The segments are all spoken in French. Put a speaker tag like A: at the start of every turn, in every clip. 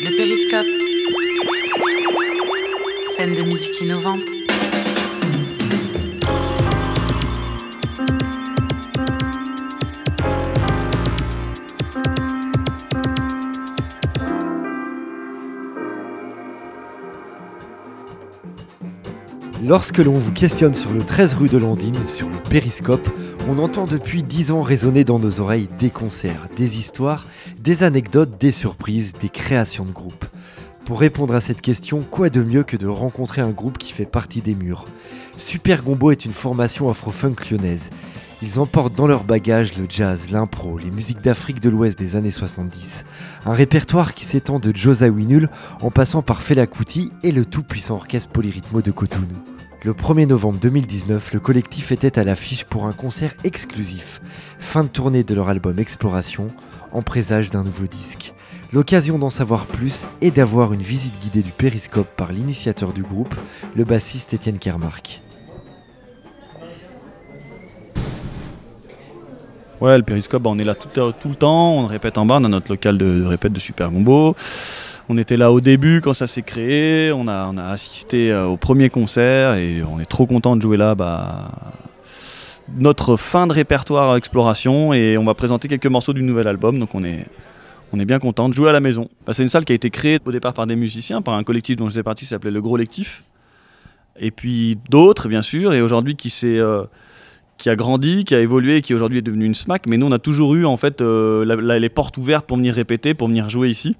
A: Le périscope. Scène de musique innovante.
B: Lorsque l'on vous questionne sur le 13 rue de Landine, sur le périscope, on entend depuis 10 ans résonner dans nos oreilles des concerts, des histoires, des anecdotes, des surprises, des créations de groupes. Pour répondre à cette question, quoi de mieux que de rencontrer un groupe qui fait partie des murs? Super Gombo est une formation afro-funk lyonnaise. Ils emportent dans leur bagage le jazz, l'impro, les musiques d'Afrique de l'Ouest des années 70. Un répertoire qui s'étend de Josa Winul en passant par Fela Kuti et le tout-puissant orchestre polyrythmo de Cotonou. Le 1er novembre 2019, le collectif était à l'affiche pour un concert exclusif. Fin de tournée de leur album Exploration, en présage d'un nouveau disque. L'occasion d'en savoir plus et d'avoir une visite guidée du périscope par l'initiateur du groupe, le bassiste Étienne Kermark.
C: Ouais, le périscope, bah, on est là tout, le temps, on répète en bas, on a notre local de, répète de Super Gombo. On était là au début quand ça s'est créé, on a, a assisté euh, au premier concert et on est trop content de jouer là. Bah, notre fin de répertoire exploration et on va présenter quelques morceaux du nouvel album, donc on est, bien content de jouer à la maison. Bah, c'est une salle qui a été créée au départ par des musiciens, par un collectif dont je faisais partie qui s'appelait le Gros Lectif, et puis d'autres bien sûr, et aujourd'hui qui s'est... Euh, qui a grandi, qui a évolué, qui aujourd'hui est devenu une SMAC. Mais nous, on a toujours eu en fait euh, les portes ouvertes pour venir répéter, pour venir jouer ici.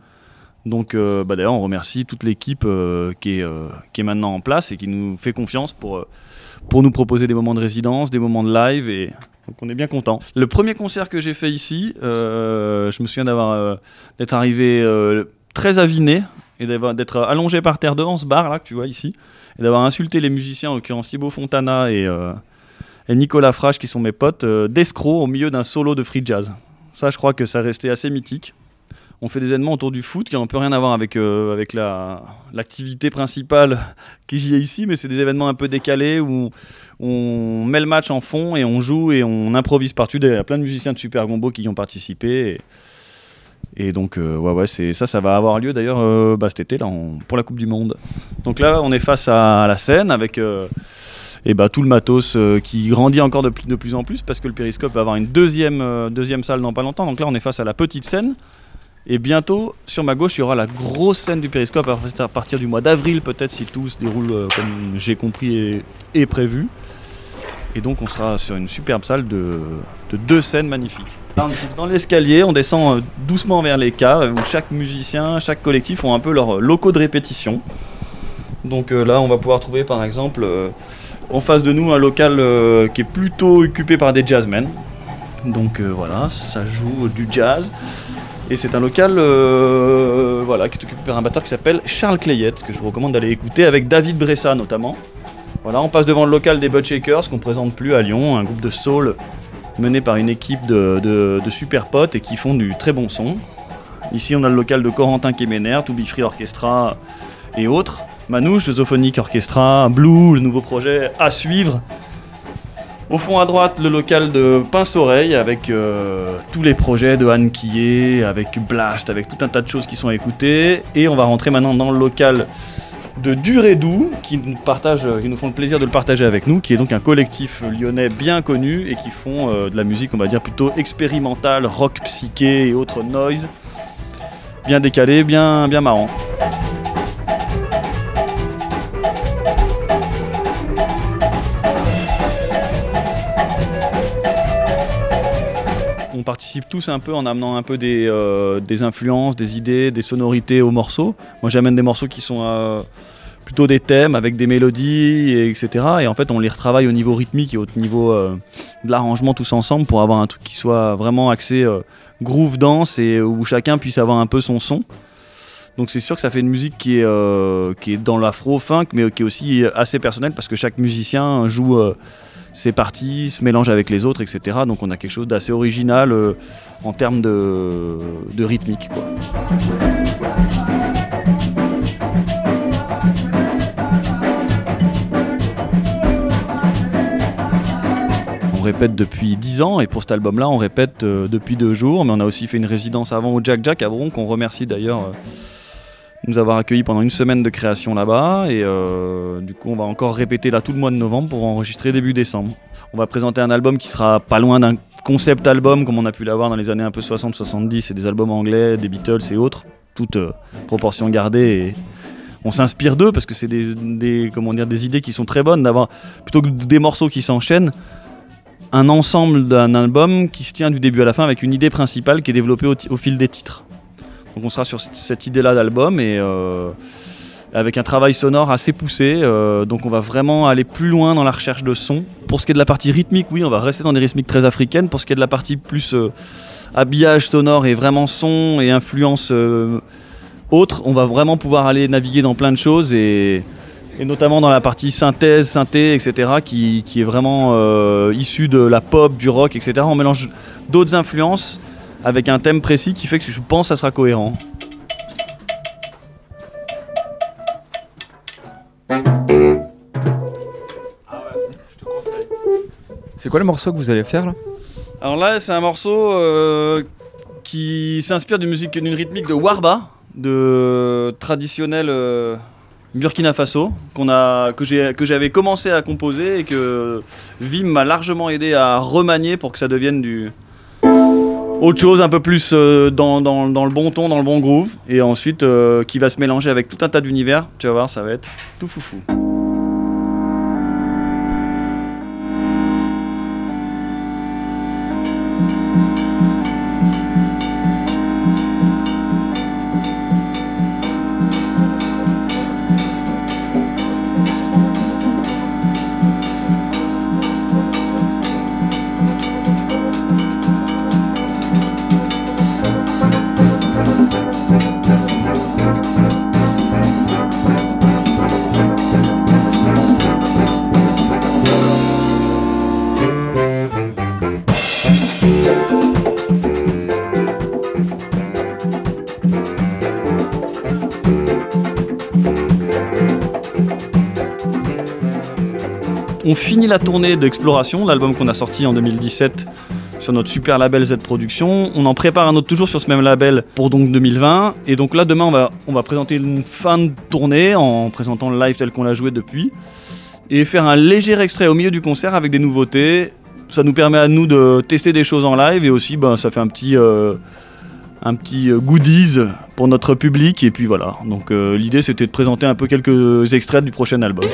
C: Donc euh, bah, d'ailleurs, on remercie toute l'équipe euh, qui, est, euh, qui est maintenant en place et qui nous fait confiance pour, pour nous proposer des moments de résidence, des moments de live. Et donc on est bien content. Le premier concert que j'ai fait ici, je me souviens d'avoir d'être arrivé très aviné et d'être allongé par terre devant ce bar là que tu vois ici et d'avoir insulté les musiciens, en l'occurrence Thibaut Fontana et, et Nicolas Frache qui sont mes potes, d'escrocs au milieu d'un solo de free jazz. Ça, je crois que ça restait assez mythique. On fait des événements autour du foot qui n'ont un rien à voir avec, euh, l'activité principale qui j'y ai ici, mais c'est des événements un peu décalés où on met le match en fond et on joue et on improvise partout. Il y a plein de musiciens de Super Gombo qui y ont participé. Et, donc, euh, ouais, ouais, c'est, ça, ça va avoir lieu d'ailleurs euh, bah, cet été pour la Coupe du Monde. Donc là, on est face à, la scène avec euh, et bah, tout le matos qui grandit encore de, plus- en plus parce que le périscope va avoir une deuxième, deuxième salle dans pas longtemps. Donc là, on est face à la petite scène. Et bientôt, sur ma gauche, il y aura la grosse scène du périscope à partir- du mois d'avril, peut-être si tout se déroule euh, comme j'ai compris et, prévu. Et donc, on sera sur une superbe salle de, de deux scènes magnifiques. Dans l'escalier, on descend euh, doucement vers les caves où chaque musicien, chaque collectif ont un peu leurs locaux de répétition. Donc euh, là, on va pouvoir trouver par exemple euh, en face de nous un local euh, qui est plutôt occupé par des jazzmen. Donc euh, voilà, ça joue du jazz. Et c'est un local euh, voilà, qui est occupé par un batteur qui s'appelle Charles Clayette, que je vous recommande d'aller écouter avec David Bressa notamment. Voilà, on passe devant le local des Butt Shakers qu'on présente plus à Lyon, un groupe de soul mené par une équipe de, super potes et qui font du très bon son. Ici, on a le local de Corentin Kemener, To Be Free Orchestra et autres. Manouche, le Zophonic Orchestra, Blue, le nouveau projet à suivre. Au fond à droite, le local de Pince-Oreille avec euh, tous les projets de Anne Quillet, avec Blast, avec tout un tas de choses qui sont à écouter. Et on va rentrer maintenant dans le local de Durédou, qui nous, partage, qui nous font le plaisir de le partager avec nous, qui est donc un collectif lyonnais bien connu et qui font euh, de la musique, on va dire, plutôt expérimentale, rock psyché et autres noise. Bien décalé, bien marrant. Participe tous un peu en amenant un peu des, euh, des influences, des idées, des sonorités aux morceaux. Moi j'amène des morceaux qui sont euh, plutôt des thèmes avec des mélodies, et etc. Et en fait on les retravaille au niveau rythmique et au niveau euh, de l'arrangement tous ensemble pour avoir un truc qui soit vraiment axé groove dance et où chacun puisse avoir un peu son son. Donc c'est sûr que ça fait une musique qui est, qui est dans l'afro-funk mais qui est aussi assez personnelle parce que chaque musicien joue ses parties, se mélange avec les autres, etc. Donc on a quelque chose d'assez original euh, en termes de, rythmique. Quoi. On répète depuis 10 ans et pour cet album-là, on répète euh, depuis deux jours. Mais on a aussi fait une résidence avant au Jack Jack à qu'on remercie d'ailleurs euh, nous avoir accueillis pendant une semaine de création là-bas. Et euh, du coup, on va encore répéter là tout le mois de novembre pour enregistrer début décembre. On va présenter un album qui sera pas loin d'un concept album comme on a pu l'avoir dans les années un peu 60-70, c'est des albums anglais, des Beatles et autres, toute euh, proportion gardée. Et on s'inspire d'eux parce que c'est des, comment dire, des idées qui sont très bonnes d'avoir, plutôt que des morceaux qui s'enchaînent, un ensemble d'un album qui se tient du début à la fin avec une idée principale qui est développée au fil des titres. Donc on sera sur cette idée-là d'album et euh, avec un travail sonore assez poussé. Euh, donc on va vraiment aller plus loin dans la recherche de son. Pour ce qui est de la partie rythmique, oui, on va rester dans des rythmiques très africaines. Pour ce qui est de la partie plus euh, habillage sonore et vraiment son et influence autre, on va vraiment pouvoir aller naviguer dans plein de choses et, notamment dans la partie synthèse, synthé, etc., qui, qui est vraiment issue de la pop, du rock, etc. On mélange d'autres influences avec un thème précis qui fait que je pense que ça sera cohérent.
D: C'est quoi le morceau que vous allez faire là?
C: Alors là, c'est un morceau euh, qui s'inspire d'une musique, d'une rythmique de Warba, de traditionnel euh, Burkina Faso, qu'on a, que, j'ai, que j'avais commencé à composer et que Vim m'a largement aidé à remanier pour que ça devienne du autre chose, un peu plus euh, dans, le bon ton, dans le bon groove, et ensuite euh, qui va se mélanger avec tout un tas d'univers. Tu vas voir, ça va être tout foufou. On finit la tournée d'Exploration, l'album qu'on a sorti en 2017 sur notre super label Z Production. On en prépare un autre toujours sur ce même label pour donc 2020. Et donc là, demain, on va, présenter une fin de tournée en présentant le live tel qu'on l'a joué depuis. Et faire un léger extrait au milieu du concert avec des nouveautés. Ça nous permet à nous de tester des choses en live et aussi ben, ça fait un petit, euh, euh, goodies pour notre public. Et puis voilà. Donc euh, l'idée c'était de présenter un peu quelques extraits du prochain album.